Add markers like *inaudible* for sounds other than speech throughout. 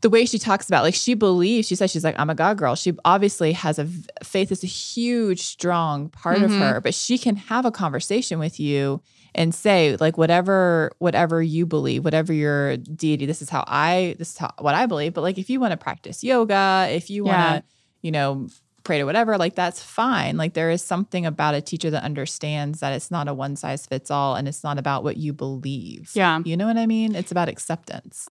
the way she talks about like she believes she says she's like i'm a god girl. She obviously has a faith is a huge strong part mm-hmm. of her but she can have a conversation with you and say like whatever whatever you believe whatever your deity this is how i this is how what i believe but like if you want to practice yoga if you want to yeah. you know pray to whatever like that's fine. Like there is something about a teacher that understands that it's not a one size fits all and it's not about what you believe. Yeah. You know what i mean? It's about acceptance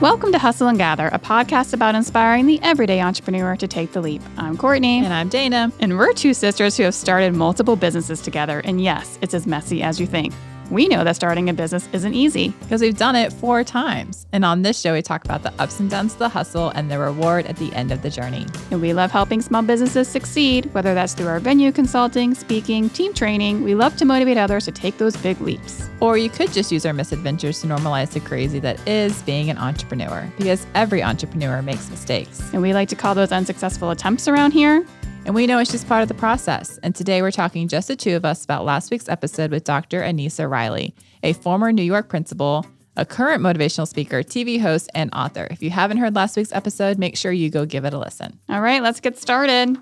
Welcome to Hustle and Gather, a podcast about inspiring the everyday entrepreneur to take the leap. I'm Courtney. And I'm Dana. And we're two sisters who have started multiple businesses together. And yes, it's as messy as you think. We know that starting a business isn't easy because we've done it four times. And on this show, we talk about the ups and downs of the hustle and the reward at the end of the journey. And we love helping small businesses succeed, whether that's through our venue consulting, speaking, team training. We love to motivate others to take those big leaps. Or you could just use our misadventures to normalize the crazy that is being an entrepreneur because every entrepreneur makes mistakes. And we like to call those unsuccessful attempts around here and we know it's just part of the process. And today we're talking just the two of us about last week's episode with Dr. Anissa Riley, a former New York principal, a current motivational speaker, TV host, and author. If you haven't heard last week's episode, make sure you go give it a listen. All right, let's get started.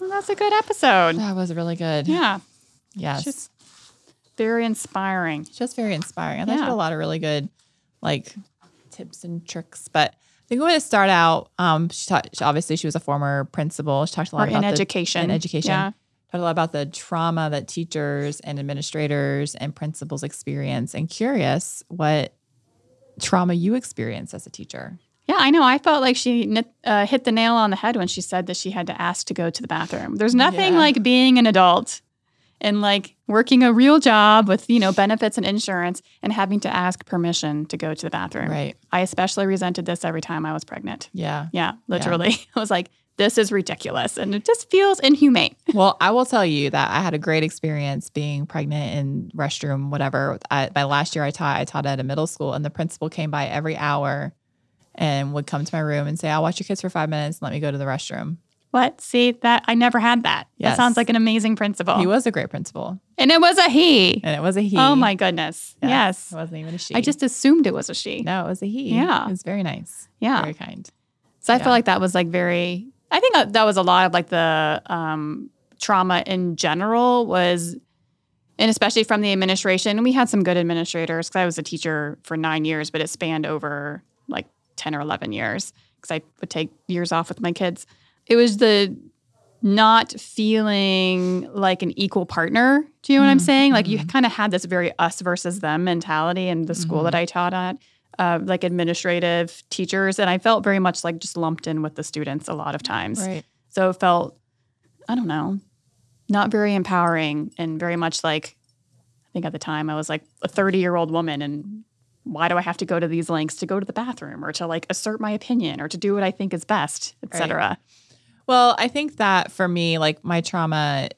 Well, that's a good episode. That was really good. Yeah. Yes. Just very inspiring. Just very inspiring. I think yeah. a lot of really good like tips and tricks, but think we want to start out. Um, she. Obviously, she was a former principal. She talked a lot or about in education. in education. Yeah. Talked a lot about the trauma that teachers and administrators and principals experience. And curious what trauma you experienced as a teacher. Yeah, I know. I felt like she uh, hit the nail on the head when she said that she had to ask to go to the bathroom. There's nothing yeah. like being an adult and like working a real job with you know benefits and insurance and having to ask permission to go to the bathroom. Right. I especially resented this every time i was pregnant. Yeah. Yeah literally. Yeah. *laughs* i was like this is ridiculous and it just feels inhumane. *laughs* Well i will tell you that i had a great experience being pregnant in restroom whatever. I, by last year i taught i taught at a middle school and the principal came by every hour and would come to my room and say i'll watch your kids for five minutes. And let me go to the restroom what? See that? I never had that. Yes. That sounds like an amazing principal. He was a great principal. And it was a he. And it was a he. Oh my goodness. Yes. yes. It wasn't even a she. I just assumed it was a she. No, it was a he. Yeah. It was very nice. Yeah. Very kind. So I yeah. feel like that was like very, I think that was a lot of like the um, trauma in general was, and especially from the administration. we had some good administrators because I was a teacher for nine years, but it spanned over like 10 or 11 years because I would take years off with my kids it was the not feeling like an equal partner. Do you know what mm-hmm. I'm saying? Like you mm-hmm. kind of had this very us versus them mentality in the school mm-hmm. that I taught at, uh, like administrative teachers. And I felt very much like just lumped in with the students a lot of times. Right. So it felt, I don't know, not very empowering and very much like, I think at the time I was like a 30 year old woman and why do I have to go to these lengths to go to the bathroom or to like assert my opinion or to do what I think is best, etc. Right. Well, I think that for me, like my trauma,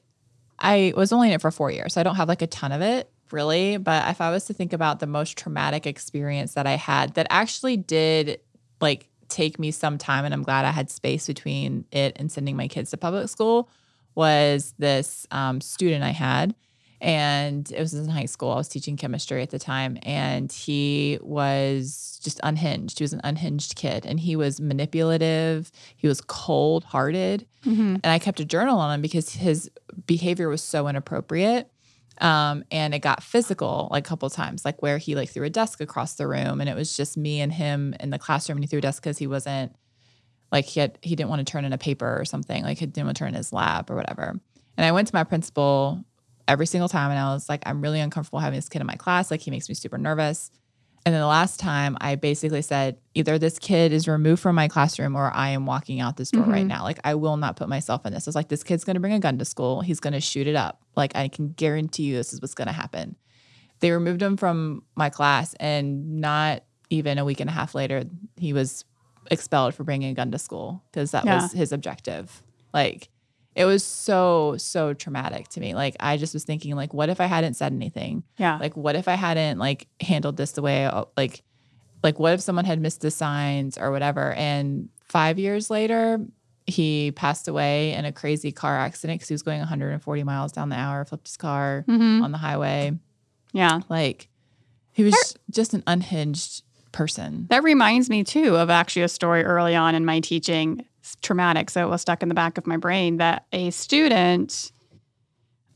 I was only in it for four years. So I don't have like a ton of it really. But if I was to think about the most traumatic experience that I had that actually did like take me some time, and I'm glad I had space between it and sending my kids to public school, was this um, student I had and it was in high school. I was teaching chemistry at the time, and he was just unhinged. He was an unhinged kid, and he was manipulative. He was cold hearted, mm-hmm. and I kept a journal on him because his behavior was so inappropriate. Um, and it got physical like a couple times, like where he like threw a desk across the room, and it was just me and him in the classroom, and he threw a desk because he wasn't like he had he didn't want to turn in a paper or something, like he didn't want to turn in his lab or whatever. And I went to my principal every single time. And I was like, I'm really uncomfortable having this kid in my class. Like, he makes me super nervous. And then the last time I basically said, either this kid is removed from my classroom or I am walking out this door mm-hmm. right now. Like, I will not put myself in this. I was like, this kid's going to bring a gun to school. He's going to shoot it up. Like, I can guarantee you this is what's going to happen. they removed him from my class, and not even a week and a half later, he was expelled for bringing a gun to school because that Yeah. was his objective. Like, it was so so traumatic to me. Like, I just was thinking, like, what if I hadn't said anything? Yeah. Like, what if I hadn't like handled this the way I, like, like what if someone had missed the signs or whatever? And five years later, he passed away in a crazy car accident because he was going 140 miles down the hour, flipped his car Mhm. on the highway. Yeah. Like, he was just an unhinged person. That reminds me too of actually a story early on in my teaching. Traumatic, so it was stuck in the back of my brain that a student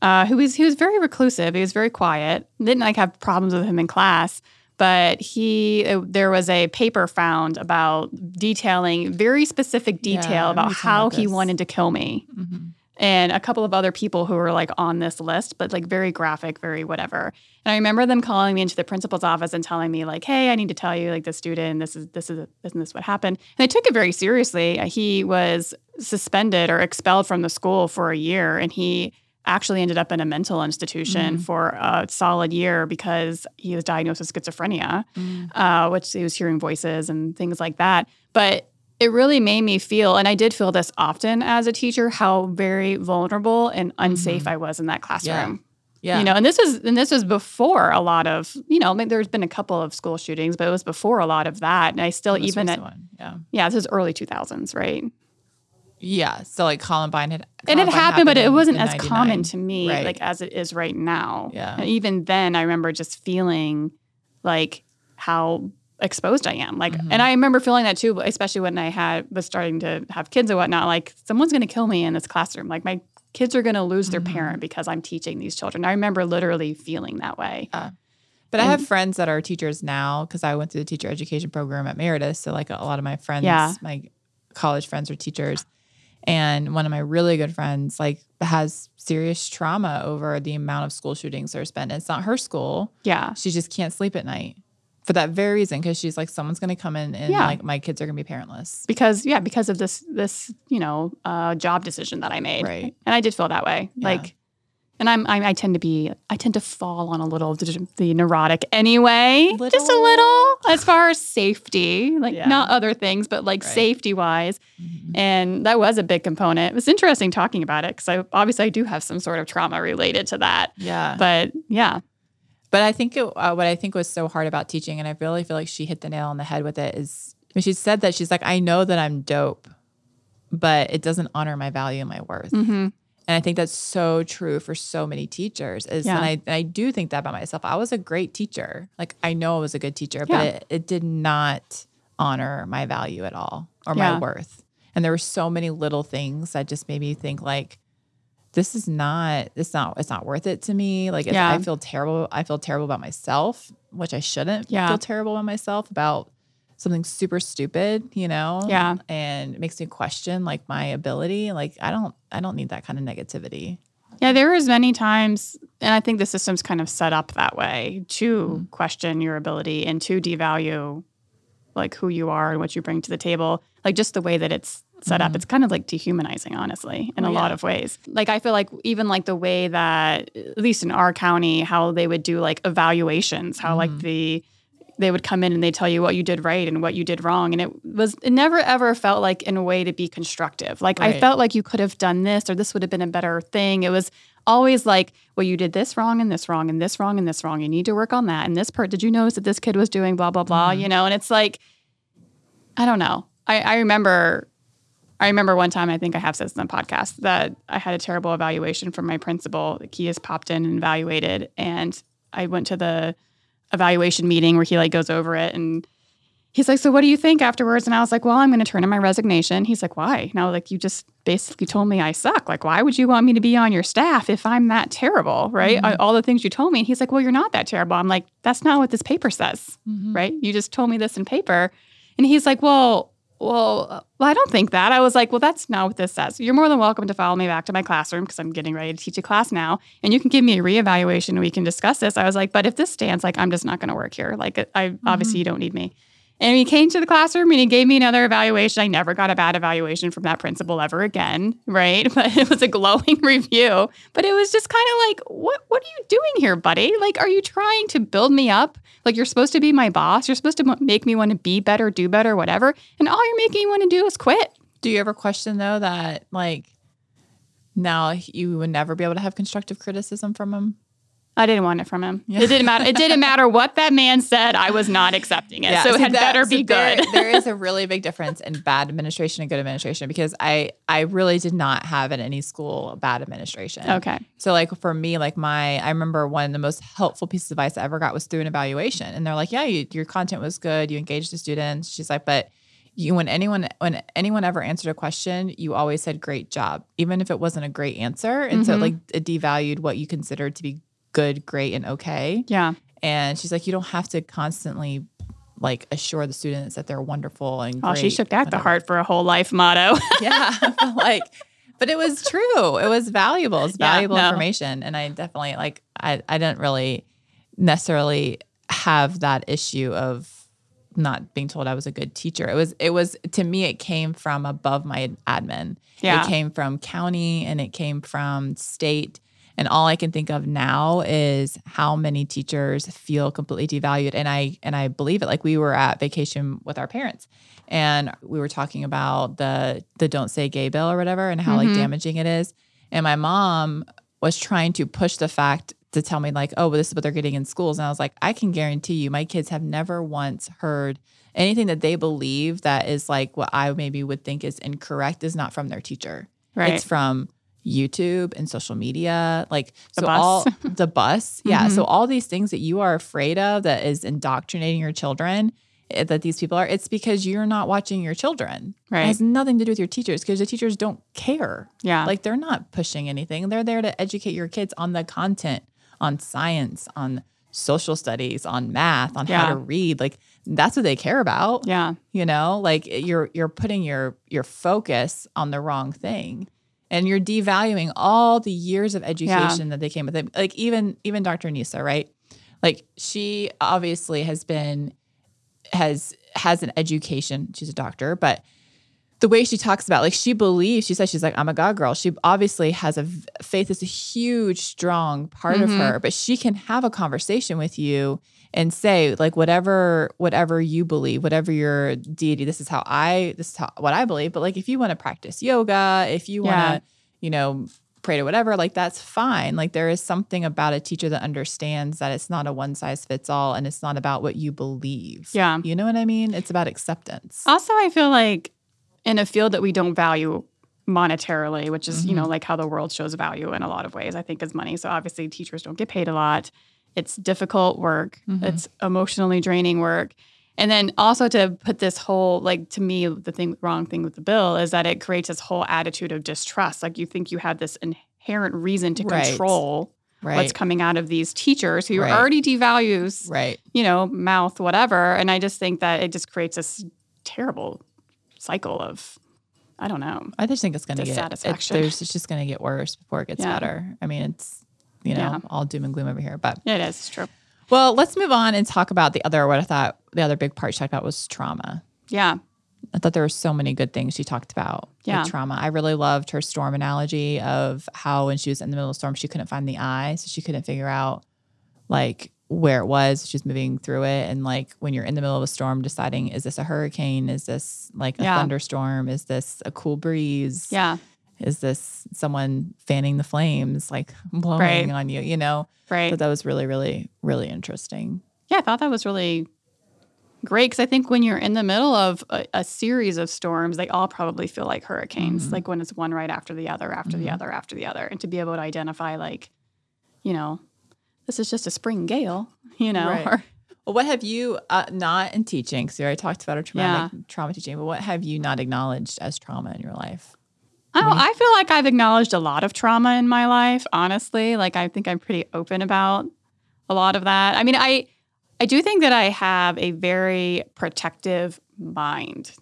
uh, who was he was very reclusive, he was very quiet, didn't like have problems with him in class, but he uh, there was a paper found about detailing very specific detail remember about how he wanted to kill me Mhm. And a couple of other people who were like on this list, but like very graphic, very whatever. And I remember them calling me into the principal's office and telling me like, "Hey, I need to tell you like the student, this is this is isn't this what happened?" And I took it very seriously. He was suspended or expelled from the school for a year, and he actually ended up in a mental institution Mhm. for a solid year because he was diagnosed with schizophrenia Mm. uh, which he was hearing voices and things like that. But it really made me feel, and I did feel this often as a teacher, how very vulnerable and unsafe mm-hmm. I was in that classroom. Yeah. You know, and this was and this was before a lot of, you know, I mean, there's been a couple of school shootings, but it was before a lot of that. And I still most even at one. Yeah. yeah, this is early 2000s, right? Yeah. So like Columbine had and it Columbine happened, but it wasn't as 99. common to me Right. like as it is right now. Yeah. And even then, I remember just feeling like how exposed I am. Like, Mhm. and I remember feeling that too, especially when I had was starting to have kids and whatnot. Like, someone's going to kill me in this classroom. Like, my kids are going to lose their Mhm. parent because I'm teaching these children. I remember literally feeling that way. But I have friends that are teachers now because I went through the teacher education program at Meredith. So like a lot of my friends, Yeah. my college friends are teachers. And one of my really good friends like has serious trauma over the amount of school shootings there's been. It's not her school. Yeah. She just can't sleep at night for that very reason because she's like someone's going to come in and Yeah. like my kids are going to be parentless. Because yeah, because of this this you know uh, job decision that I made, Right. and I did feel that way. Yeah. Like, and I'm I, I tend to be I tend to fall on a little the, neurotic anyway, just a Little? little as far as safety, like Yeah. not other things, but like Right. safety wise. Mhm. And that was a big component. It was interesting talking about it because I obviously I do have some sort of trauma related to that. Yeah. But yeah, But I think it, uh, what I think was so hard about teaching, and I really feel like she hit the nail on the head with it, is when she said that she's like, I know that I'm dope, but it doesn't honor my value and my worth. hmm And I think that's so true for so many teachers. Is Yeah. and I, and I do think that about myself. I was a great teacher. Like I know I was a good teacher, but it, it did not honor my value at all or Yeah. my worth. And there were so many little things that just made me think like, this is not it's not it's not worth it to me. Like Yeah. I feel terrible. I feel terrible about myself, which I shouldn't Yeah. feel terrible about myself about something super stupid, you know? Yeah. And it makes me question like my ability. Like I don't I don't need that kind of negativity. Yeah, there was many times, and I think the system's kind of set up that way to mm-hmm. question your ability and to devalue like who you are and what you bring to the table. Like just the way that it's set up, Mhm. it's kind of like dehumanizing, honestly, in Oh, a lot of ways. Like I feel like even like the way that, at least in our county, how they would do like evaluations, how like Mhm. the they would come in and they tell you what you did right and what you did wrong. And it was it never ever felt like in a way to be constructive. Like i felt like you could have done this or this would have been a better thing. It was always like well you did this wrong and this wrong and this wrong and this wrong. You need to work on that. And this part did you notice that this kid was doing blah blah blah Mhm. you know? And it's like i don't know. I, I remember I remember one time, I think I have said this in the podcast, that I had a terrible evaluation from my principal. He has popped in and evaluated. And I went to the evaluation meeting where he like goes over it and he's like, So what do you think afterwards? And I was like, Well, I'm gonna turn in my resignation. He's like, Why? Now like you just basically told me I suck. Like, why would you want me to be on your staff if I'm that terrible? Right? Mhm. All the things you told me. And he's like, Well, you're not that terrible. I'm like, that's not what this paper says Mm-hmm. right? You just told me this in paper. And he's like, well, well, uh, well, I don't think that. I was like, well, that's not what this says. You're more than welcome to follow me back to my classroom because I'm getting ready to teach a class now. And you can give me a reevaluation and we can discuss this. I was like, but if this stands, like, I'm just not going to work here. Like, I obviously you don't need me. And he came to the classroom and he gave me another evaluation. I never got a bad evaluation from that principal ever again, right? *laughs* But it was a glowing *laughs* review. But it was just kind of like, what what are you doing here, buddy? Like, are you trying to build me up? Like you're supposed to be my boss. You're supposed to make me want to be better, do better, whatever. And all you're making me want to do is quit. Do you ever question though that like now you would never be able to have constructive criticism from him? I didn't want it from him. Yeah. It didn't matter. It didn't matter what that man said. I was not accepting it. Yeah, so, so it had that, better so be there, good. *laughs* there is a *laughs* really big difference in bad administration and good administration because I I really did not have in any school bad administration. Okay. So like for me, like my I remember one of the most helpful pieces of advice I ever got was through an evaluation, and they're like, yeah, you, your content was good, you engaged the students. She's like, but you when anyone when anyone ever answered a question, you always said great job, even if it wasn't a great answer. And mm-hmm. so like it devalued what you considered to be good, great, and okay. Yeah. And she's like, you don't have to constantly like assure the students that they're wonderful and oh, she shook back the heart for a whole life motto. *laughs* yeah, *laughs* like, but it was true. It was valuable. It's valuable yeah, no. information, and I definitely like. I I didn't really necessarily have that issue of not being told I was a good teacher. It was it was to me it came from above my admin. Yeah. It came from county and it came from state and all I can think of now is how many teachers feel completely devalued. And I and I believe it. Like we were at vacation with our parents and we were talking about the the don't say gay bill or whatever and how mm-hmm. like damaging it is. And my mom was trying to push the fact to tell me like, oh, well, this is what they're getting in schools. And I was like, I can guarantee you, my kids have never once heard anything that they believe that is like what I maybe would think is incorrect is not from their teacher. Right. It's from YouTube and social media, like the so bus. all *laughs* the bus. Yeah. Mm-hmm. So all these things that you are afraid of that is indoctrinating your children eh, that these people are, it's because you're not watching your children. Right. It has nothing to do with your teachers because the teachers don't care. Yeah. Like they're not pushing anything. They're there to educate your kids on the content, on science, on social studies, on math, on yeah. how to read. Like that's what they care about. Yeah. You know, like you're you're putting your your focus on the wrong thing and you're devaluing all the years of education yeah. that they came with it. Like even even Dr. Nisa, right? Like she obviously has been has has an education. She's a doctor, but the way she talks about like she believes she says she's like i'm a god girl she obviously has a faith is a huge strong part mm-hmm. of her but she can have a conversation with you and say like whatever whatever you believe whatever your deity this is how i this is how what i believe but like if you want to practice yoga if you want to you know pray to whatever like that's fine. Like there is something about a teacher that understands that it's not a one size fits all and it's not about what you believe. Yeah. You know what i mean? It's about acceptance. Also i feel like in a field that we don't value monetarily which is mm-hmm. you know mm-hmm. like how the world shows value in a lot of ways i think is money. So obviously teachers don't get paid a lot it's difficult work. Mm-hmm. It's emotionally draining work. And then also to put this whole like to me the thing wrong thing with the bill is that it creates this whole attitude of distrust. Like you think you have this inherent reason to right. control right. what's coming out of these teachers who right. already devalues, right? You know, mouth whatever. And I just think that it just creates this terrible cycle of I don't know. I just think it's going to get it, there's it's just going to get worse before it gets yeah. better. I mean, it's you know, yeah. all doom and gloom over here. But it is true. Well, let's move on and talk about the other what I thought the other big part she talked about was trauma. Yeah. I thought there were so many good things she talked about yeah. with trauma. I really loved her storm analogy of how when she was in the middle of the storm, she couldn't find the eye. So she couldn't figure out like where it was. She's moving through it. And like when you're in the middle of a storm, deciding is this a hurricane? Is this like a yeah. thunderstorm? Is this a cool breeze? Yeah is this someone fanning the flames like blowing right. on you you know right but that was really really really interesting yeah i thought that was really great because i think when you're in the middle of a, a, series of storms they all probably feel like hurricanes mm-hmm. like when it's one right after the other after mm-hmm. the other after the other and to be able to identify like you know this is just a spring gale *laughs* you know right. or, well, what have you uh, not in teaching? Because you already talked about a traumatic yeah. trauma teaching, but what have you not acknowledged as trauma in your life? Oh, I feel like I've acknowledged a lot of trauma in my life, honestly. Like I think I'm pretty open about a lot of that. I mean, I I do think that I have a very protective mind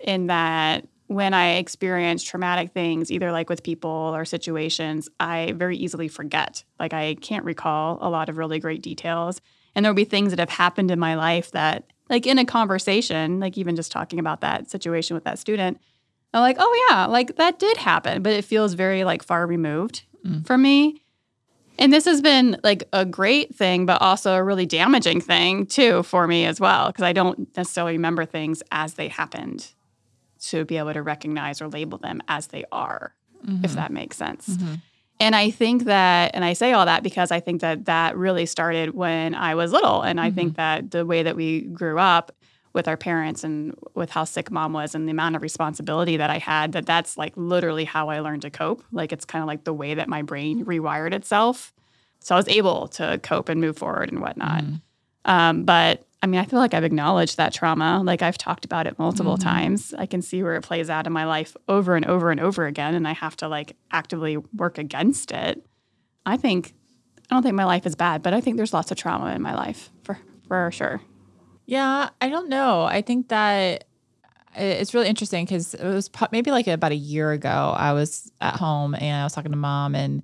in that when I experience traumatic things, either like with people or situations, I very easily forget. Like I can't recall a lot of really great details. And there'll be things that have happened in my life that like in a conversation, like even just talking about that situation with that student, I'm like, oh yeah, like that did happen, but it feels very like far removed mm. for me. And this has been like a great thing, but also a really damaging thing too for me as well, because I don't necessarily remember things as they happened to be able to recognize or label them as they are, mm-hmm. if that makes sense. Mm-hmm. And I think that, and I say all that because I think that that really started when I was little. And I mm-hmm. think that the way that we grew up with our parents and with how sick mom was and the amount of responsibility that I had, that that's like literally how I learned to cope. Like it's kind of like the way that my brain rewired itself. So I was able to cope and move forward and whatnot. Mm-hmm. Um, but I mean, I feel like I've acknowledged that trauma. Like I've talked about it multiple mm-hmm. times. I can see where it plays out in my life over and over and over again, and I have to like actively work against it. I think I don't think my life is bad, but I think there's lots of trauma in my life for for sure. Yeah, I don't know. I think that uh, it's really interesting because it was maybe like about a year ago. I was at home and I was talking to mom, and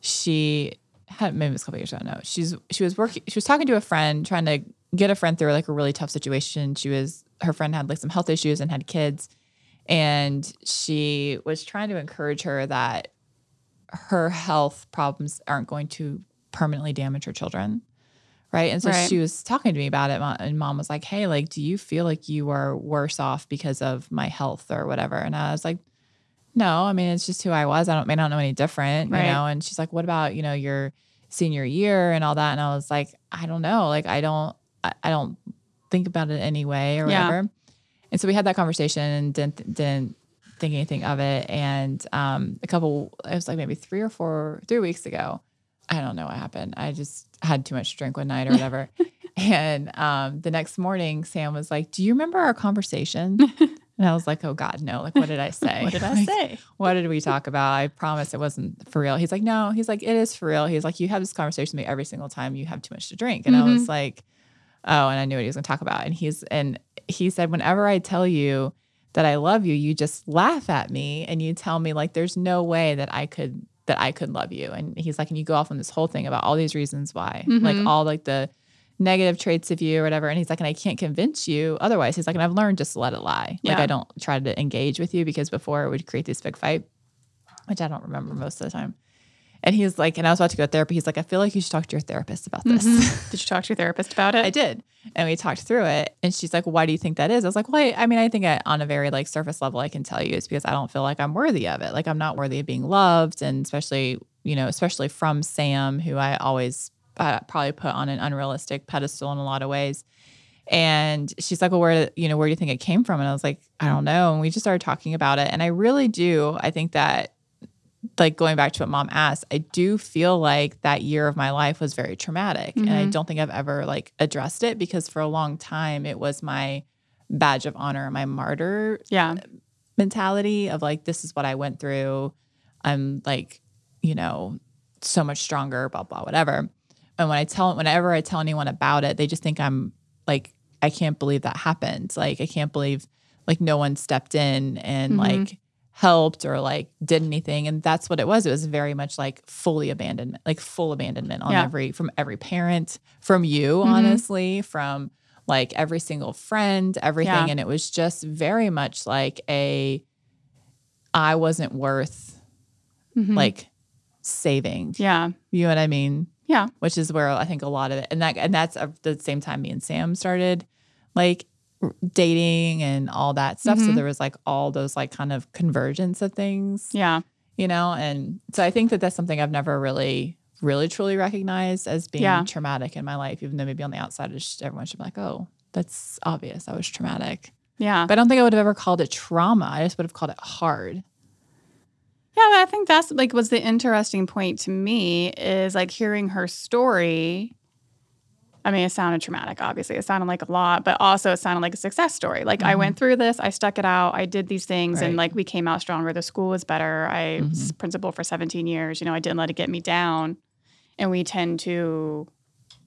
she had maybe it was a couple years ago. No, she's she was working. She was talking to a friend, trying to get a friend through like a really tough situation. She was her friend had like some health issues and had kids, and she was trying to encourage her that her health problems aren't going to permanently damage her children. Right. And so right. she was talking to me about it. And mom was like, Hey, like, do you feel like you are worse off because of my health or whatever? And I was like, No, I mean, it's just who I was. I don't, may not know any different, right. you know? And she's like, What about, you know, your senior year and all that? And I was like, I don't know. Like, I don't, I, I don't think about it anyway or whatever. Yeah. And so we had that conversation and didn't didn't think anything of it. And um, a couple, it was like maybe three or four, three weeks ago. I don't know what happened. I just had too much to drink one night or whatever. *laughs* and um, the next morning, Sam was like, "Do you remember our conversation?" *laughs* And I was like, oh God, no. Like, what did I say? what did I *laughs* say? What did we talk about? I promise it wasn't for real. He's like, no. He's like, it is for real. He's like, you have this conversation with me every single time you have too much to drink. And mm-hmm. I was like, oh, and I knew what he was going to talk about. And he's and he said, whenever I tell you that I love you, you just laugh at me and you tell me like there's no way that I could that I could love you. And he's like, and you go off on this whole thing about all these reasons why, mm-hmm. like all like the negative traits of you or whatever. And he's like, and I can't convince you otherwise. He's like, and I've learned just to let it lie. Yeah. Like I don't try to engage with you because before it would create this big fight, which I don't remember most of the time. And he's like, and I was about to go to therapy. He's like, I feel like you should talk to your therapist about this. Mm-hmm. *laughs* Did you talk to your therapist about it? I did. And we talked through it. And she's like, why do you think that is? I was like, well, I, I mean, I think I, on a very like surface level, I can tell you it's because I don't feel like I'm worthy of it. Like I'm not worthy of being loved. And especially, you know, especially from Sam, who I always uh, probably put on an unrealistic pedestal in a lot of ways. And she's like, well, where, you know, where do you think it came from? And I was like, I don't know. And we just started talking about it. And I really do. I think that like going back to what mom asked, I do feel like that year of my life was very traumatic. Mm-hmm. And I mm-hmm. don't think I've ever like addressed it because for a long time it was my badge of honor, my martyr yeah. mentality of like, this is what I went through. I'm like, you know, so much stronger, blah, blah, whatever. And when I tell, whenever I tell anyone about it, they just think I'm like, I can't believe that happened. Like, I can't believe like no one stepped in and mm-hmm. like, helped or like did anything and that's what it was it was very much like fully abandonment like full abandonment on yeah. every from every parent from you mm-hmm. honestly from like every single friend everything yeah. and it was just very much like a i wasn't worth mm-hmm. like saving yeah you know what i mean yeah which is where i think a lot of it and that and that's at the same time me and sam started like dating and all that stuff. Mm-hmm. So there was like all those like kind of convergence of things. Yeah. You know, and so I think that that's something I've never really, really truly recognized as being yeah. traumatic in my life, even though maybe on the outside, just, everyone should be like, oh, that's obvious. I was traumatic. Yeah. But I don't think I would have ever called it trauma. I just would have called it hard. Yeah, I think that's like was the interesting point to me is like hearing her story I mean, it sounded traumatic, obviously. It sounded like a lot, but also it sounded like a success story. Like, mm-hmm. I went mm-hmm. through this, I stuck it out, I did these things, right. and like we came out stronger. The school was better. I mm-hmm. was principal for 17 years. You know, I didn't let it get me down. And we tend to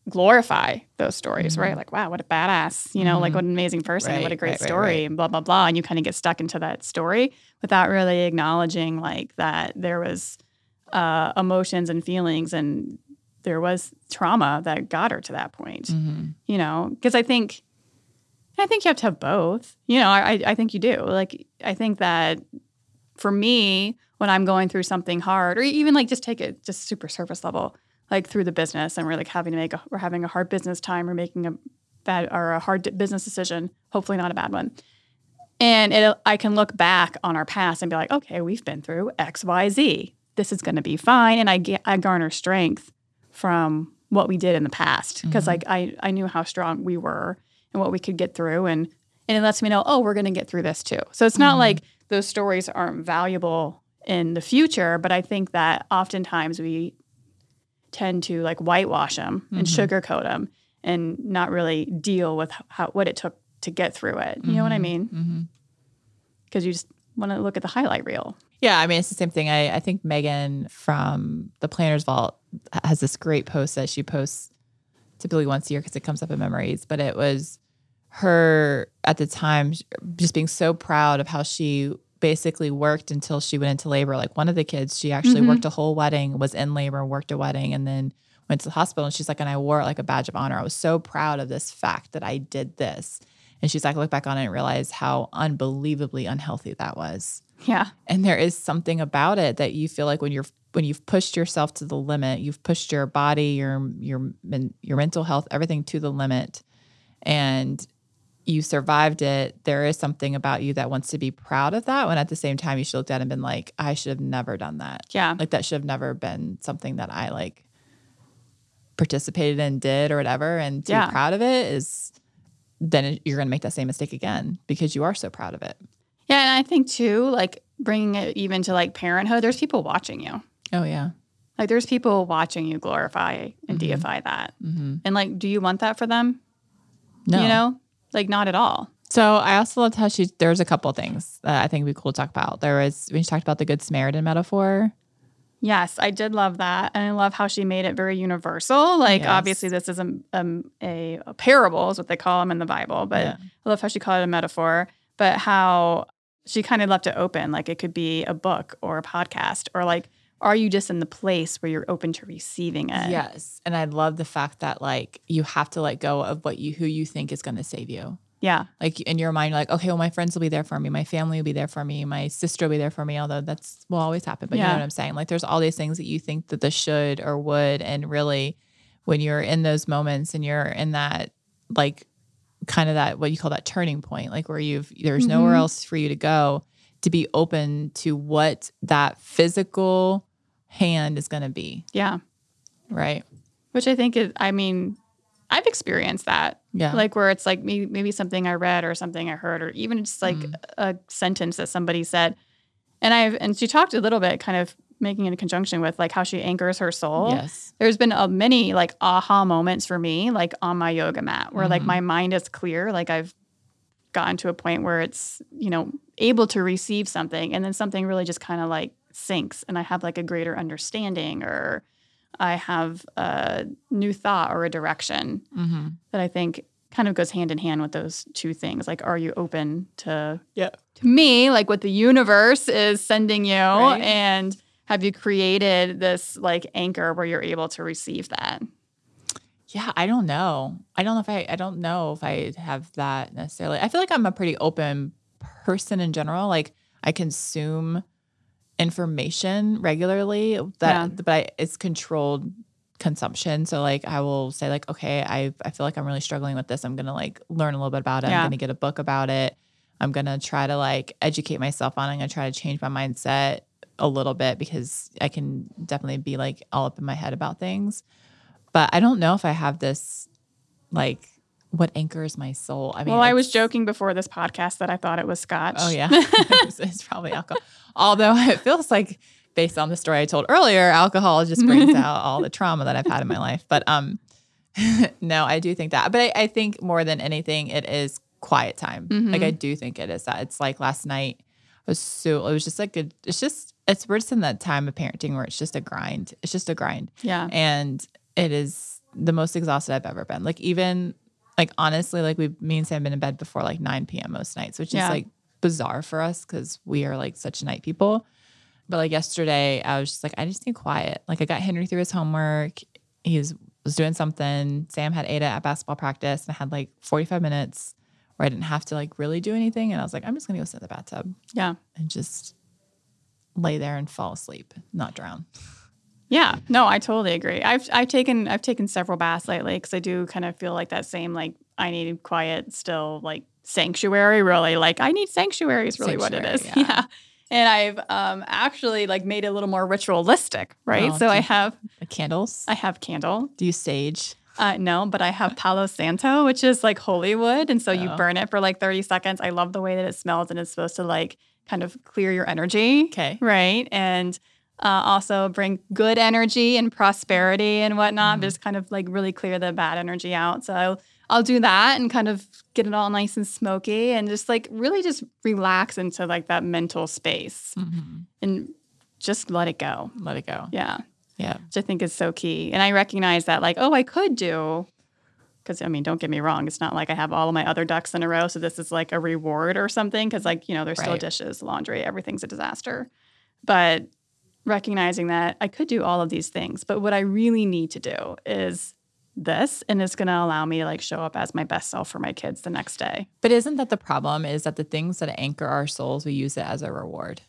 glorify those stories, mm-hmm. right? Like, wow, what a badass, you know, like mm-hmm. what an amazing person, right, what a great right, story, and blah, blah, blah. And you kind of get stuck into that story without really acknowledging like that there was uh, emotions and feelings and there was trauma that got her to that point. Mm-hmm. You know, because I think I think you have to have both. You know, I I think you do. Like I think that for me, when I'm going through something hard, or even like just take it just super surface level, like through the business, and we're like having to make a we're having a hard business time or making a bad or a hard business decision, hopefully not a bad one. And it, I can look back on our past and be like, okay, we've been through X, Y, Z. This is going to be fine, and I get I garner strength from what we did in the past because Mm-hmm. like I I knew how strong we were and what we could get through, and and it lets me know, oh, we're going to get through this too. So it's Mm-hmm. not like those stories aren't valuable in the future, but I think that oftentimes we tend to like whitewash them and Mm-hmm. sugarcoat them and not really deal with how what it took to get through it. You know what I mean? Mm-hmm. Because you just want to look at the highlight reel. Yeah, I mean it's the same thing. I, I think Megan from the Planners Vault has this great post that she posts typically once a year because it comes up in memories. But it was her at the time just being so proud of how she basically worked until she went into labor. Like one of the kids, she actually Mhm. worked a whole wedding, was in labor, worked a wedding, and then went to the hospital. And she's like, and I wore it like a badge of honor. I was so proud of this fact that I did this. And she's like, I look back on it and realize how unbelievably unhealthy that was Yeah. and there is something about it that you feel like when you're when you've pushed yourself to the limit you've pushed your body your your your mental health everything to the limit and you survived it there is something about you that wants to be proud of that when at the same time you should look at it and been like i should have never done that Yeah. like that should have never been something that i like participated in did or whatever and to Yeah. be proud of it is then you're going to make that same mistake again because you are so proud of it Yeah. And I think too, like bringing it even to like parenthood, there's people watching you. oh yeah Like there's people watching you glorify and Mhm. deify that. mm-hmm. And like, do you want that for them? no You know, like not at all. So I also loved how she. There's a couple things that I think would be cool to talk about. There was when she talked about the Good Samaritan metaphor. Yes, I did love that, and I love how she made it very universal. Like, Yes. obviously, this is a, um, a, a parable, is what they call them in the Bible, but Yeah. I love how she called it a metaphor. But how she kind of left it open, like it could be a book or a podcast, or like, are you just in the place where you're open to receiving it? Yes, and I love the fact that like you have to let go of what you who you think is going to save you. Yeah, Like in your mind, like, okay, well, my friends will be there for me, my family will be there for me, my sister will be there for me. Although that's will always happen, but you know what I'm saying. Like there's all these things that you think that the should or would, and really, when you're in those moments and you're in that like kind of that what you call that turning point, like where you've there's nowhere Mhm. else for you to go, to be open to what that physical hand is going to be, yeah. right? Which I think is, I mean, I've experienced that. Yeah, like where it's like maybe, maybe something I read or something I heard or even just like Mhm. a sentence that somebody said. And I've and she talked a little bit kind of making it in conjunction with like how she anchors her soul. yes, There's been a many like aha moments for me like on my yoga mat where like Mhm. my mind is clear like I've gotten to a point where it's you know able to receive something and then something really just kind of like sinks and I have like a greater understanding or I have a new thought or a direction mm-hmm. that I think kind of goes hand in hand with those two things. Like, are you open to yeah. to me, like what the universe is sending you, Right. and have you created this like anchor where you're able to receive that? Yeah, I don't know. I don't know if I I don't know if I have that necessarily. I feel like I'm a pretty open person in general. Like I consume information regularly that but I, it's controlled consumption. So like I will say like okay, I I feel like I'm really struggling with this. I'm going to like learn a little bit about it. Yeah. I'm going to get a book about it. I'm going to try to like educate myself on it. I'm going to try to change my mindset a little bit because I can definitely be like all up in my head about things but I don't know if I have this like what anchors my soul. I mean, well, I was joking before this podcast that I thought it was scotch. Oh yeah, it's, *laughs* *laughs* it's probably alcohol. Although it feels like, based on the story I told earlier, alcohol just brings *laughs* out all the trauma that I've had in my life. But um, no, I do think that. But I, I think more than anything, it is quiet time. Mhm. Like I do think it is that. It's like last night was so. It was just like a. It's just. It's we're just in that time of parenting where it's just a grind. It's just a grind yeah, and it is the most exhausted I've ever been. Like even like honestly, like we me and Sam been in bed before like 9 p.m. most nights, which Yeah. is like bizarre for us because we are like such night people. But like yesterday, I was just like, I just need quiet. Like I got Henry through his homework. He was, was doing something. Sam had Ada at basketball practice and I had like 45 minutes where I didn't have to like really do anything. And I was like, I'm just gonna go sit in the bathtub Yeah. and just lay there and fall asleep, not drown. Yeah, no, I totally agree. I've I've taken I've taken several baths lately because I do kind of feel like that same like I need quiet, still like sanctuary. Really, like I need sanctuary is really what it is. *laughs* Yeah. yeah. and I've um, actually like made it a little more ritualistic, right? Oh, so I have candles. I have candle. do you sage? Uh, no, but I have Palo Santo, which is like holy wood, and so you Oh. burn it for like thirty seconds. I love the way that it smells, and it's supposed to like kind of clear your energy. Okay. Right. And uh, also bring good energy and prosperity and whatnot, Mhm. just kind of like really clear the bad energy out. So I'll, do that and kind of get it all nice and smoky and just like really just relax into like that mental space Mm-hmm. and just let it go. Let it go. Yeah. Yeah. Which I think is so key. And I recognize that like, oh, I could do. Because I mean, don't get me wrong. It's not like I have all of my other ducks in a row. So this is like a reward or something. Because like you know, there's still dishes, laundry, everything's a disaster. But recognizing that I could do all of these things, but what I really need to do is this, and it's going to allow me to like show up as my best self for my kids the next day. But isn't that the problem? Is that the things that anchor our souls, we use it as a reward.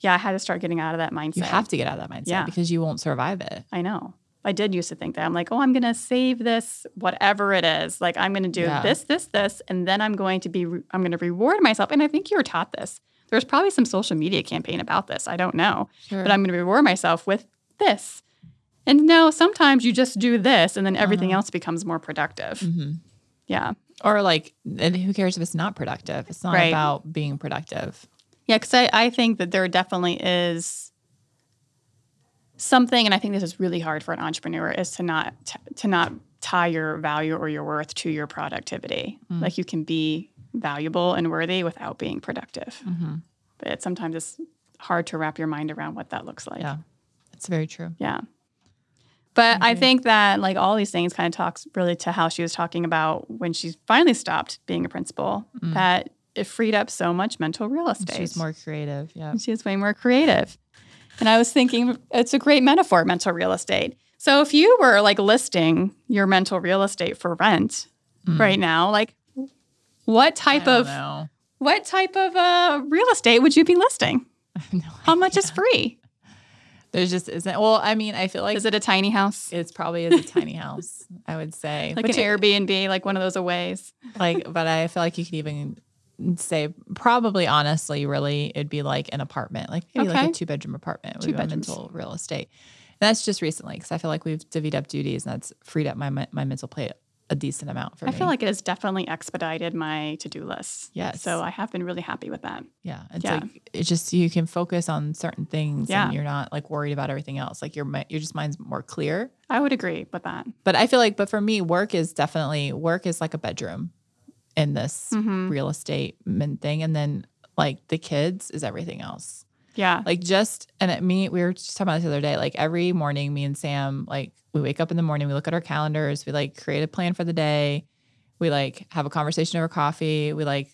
Yeah, I had to start getting out of that mindset. You have to get out of that mindset Yeah. because you won't survive it. I know. I did used to think that. I'm like, oh, I'm going to save this, whatever it is. Like, I'm going to do Yeah. this, this, this, and then I'm going to be, re- I'm going to reward myself. And I think you were taught this. There's probably some social media campaign about this. I don't know. Sure. But I'm going to reward myself with this. And no, sometimes you just do this and then everything Uh-huh. else becomes more productive. hmm Yeah. Or like, who cares if it's not productive? It's not Right. about being productive. Yeah, because I, I think that there definitely is something, and I think this is really hard for an entrepreneur, is to not t- to not tie your value or your worth to your productivity. Mm. Like you can be valuable and worthy without being productive, hmm but sometimes it's hard to wrap your mind around what that looks like. Yeah, it's very true. Yeah. But I think that like all these things kind of talks really to how she was talking about when she finally stopped being a principal, Mm. that it freed up so much mental real estate. She's more creative. Yeah. And she was way more creative. And I was thinking it's a great metaphor, mental real estate. So if you were like listing your mental real estate for rent Mm. right now, like what type of know. what type of uh, real estate would you be listing? *laughs* No How much is free? There's just isn't. Well, I mean, I feel like Is it a tiny house? it's probably is a tiny house. I would say, *laughs* Like Which an it- Airbnb, like one of those aways. like, but I feel like you could even say probably honestly, really, it'd be like an apartment, like maybe like a two bedroom apartment Two bedrooms. mental real estate. And that's just recently because I feel like we've divvied up duties and that's freed up my my mental plate a decent amount for I me. feel like it has definitely expedited my to do list. Yes. So I have been really happy with that. yeah, it's Yeah. like it's just you can focus on certain things Yeah. and you're not like worried about everything else. Like your your just mind's more clear. I would agree with that. But I feel like, but for me, work is definitely work is like a bedroom in this Mhm. real estate thing, and then like the kids is everything else. Yeah. Like just and it, me, we were just talking about this the other day. Like every morning, me and Sam, like we wake up in the morning, we look at our calendars, we like create a plan for the day, we like have a conversation over coffee, we like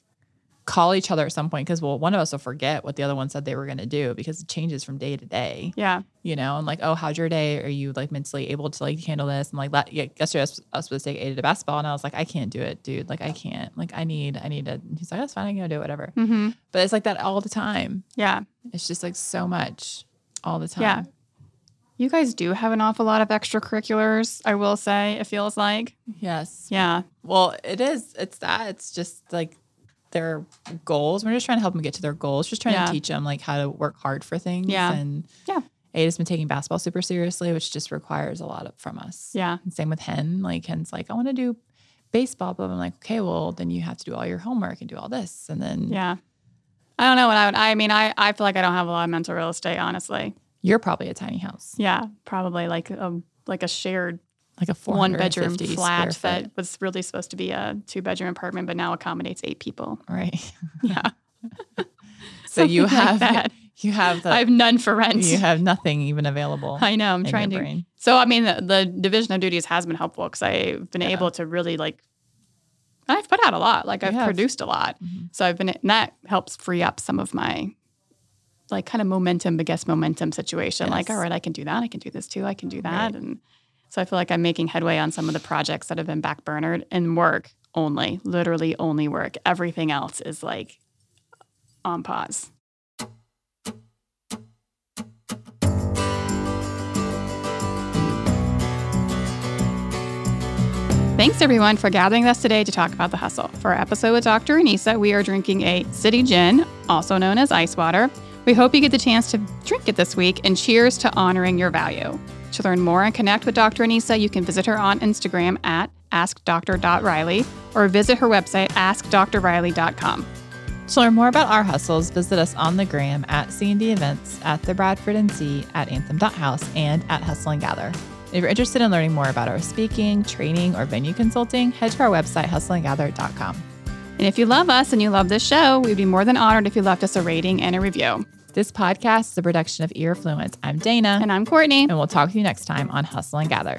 call each other at some point because well, one of us will forget what the other one said they were going to do because it changes from day to day yeah. you know, and like, oh, how's your day? Are you like mentally able to like handle this? And like, yeah, yesterday I was, I was supposed to take Ada to basketball, and I was like, I can't do it, dude. Like, I can't. Like, I need, I need to. He's like, that's fine, I can go do it, whatever. hmm But it's like that all the time. Yeah. It's just like so much all the time. Yeah. You guys do have an awful lot of extracurriculars, I will say, it feels like. Yes. Yeah. Well, it is. It's that. It's just like their goals. We're just trying to help them get to their goals. Just trying Yeah. to teach them like how to work hard for things. Yeah. And Yeah. Ada's been taking basketball super seriously, which just requires a lot of, from us. Yeah. And same with Hen. Like Hen's like, I want to do baseball, but I'm like, okay, well, then you have to do all your homework and do all this. And then Yeah. I don't know what I would, I mean, I, I feel like I don't have a lot of mental real estate, honestly. you're probably a tiny house, Yeah. Probably like a, like a shared like a one bedroom flat that was really supposed to be a two bedroom apartment, but now accommodates eight people. Right. *laughs* Yeah. *laughs* So you Something like have that. you have the I have none for rent. you have nothing even available. I know. I'm trying to. brain. So I mean, the, the division of duties has been helpful because I've been Yeah. able to really like. I've put out a lot. Like You I've have. produced a lot. Mhm. So I've been, and that helps free up some of my, like kind of momentum, I guess momentum situation. Like, all right, I can do that. I can do this too. I can do that. And so I feel like I'm making headway on some of the projects that have been backburnered and work only, literally only work. Everything else is like on pause. Thanks everyone for gathering us today to talk about the hustle. For our episode with Dr. Anissa, we are drinking a City Gin, also known as ice water. We hope you get the chance to drink it this week and cheers to honoring your value. To learn more and connect with Dr. Anissa, you can visit her on Instagram at askdr.riley or visit her website askdrriley.com. To learn more about our hustles, visit us on the gram at C&D Events, at the Bradford NC, at Anthem.house, and at Hustle and Gather. If you're interested in learning more about our speaking, training, or venue consulting, head to our website, hustleandgather.com. And if you love us and you love this show, we'd be more than honored if you left us a rating and a review. This podcast is a production of Earfluence. I'm Dana. And I'm Courtney. And we'll talk to you next time on Hustle and Gather.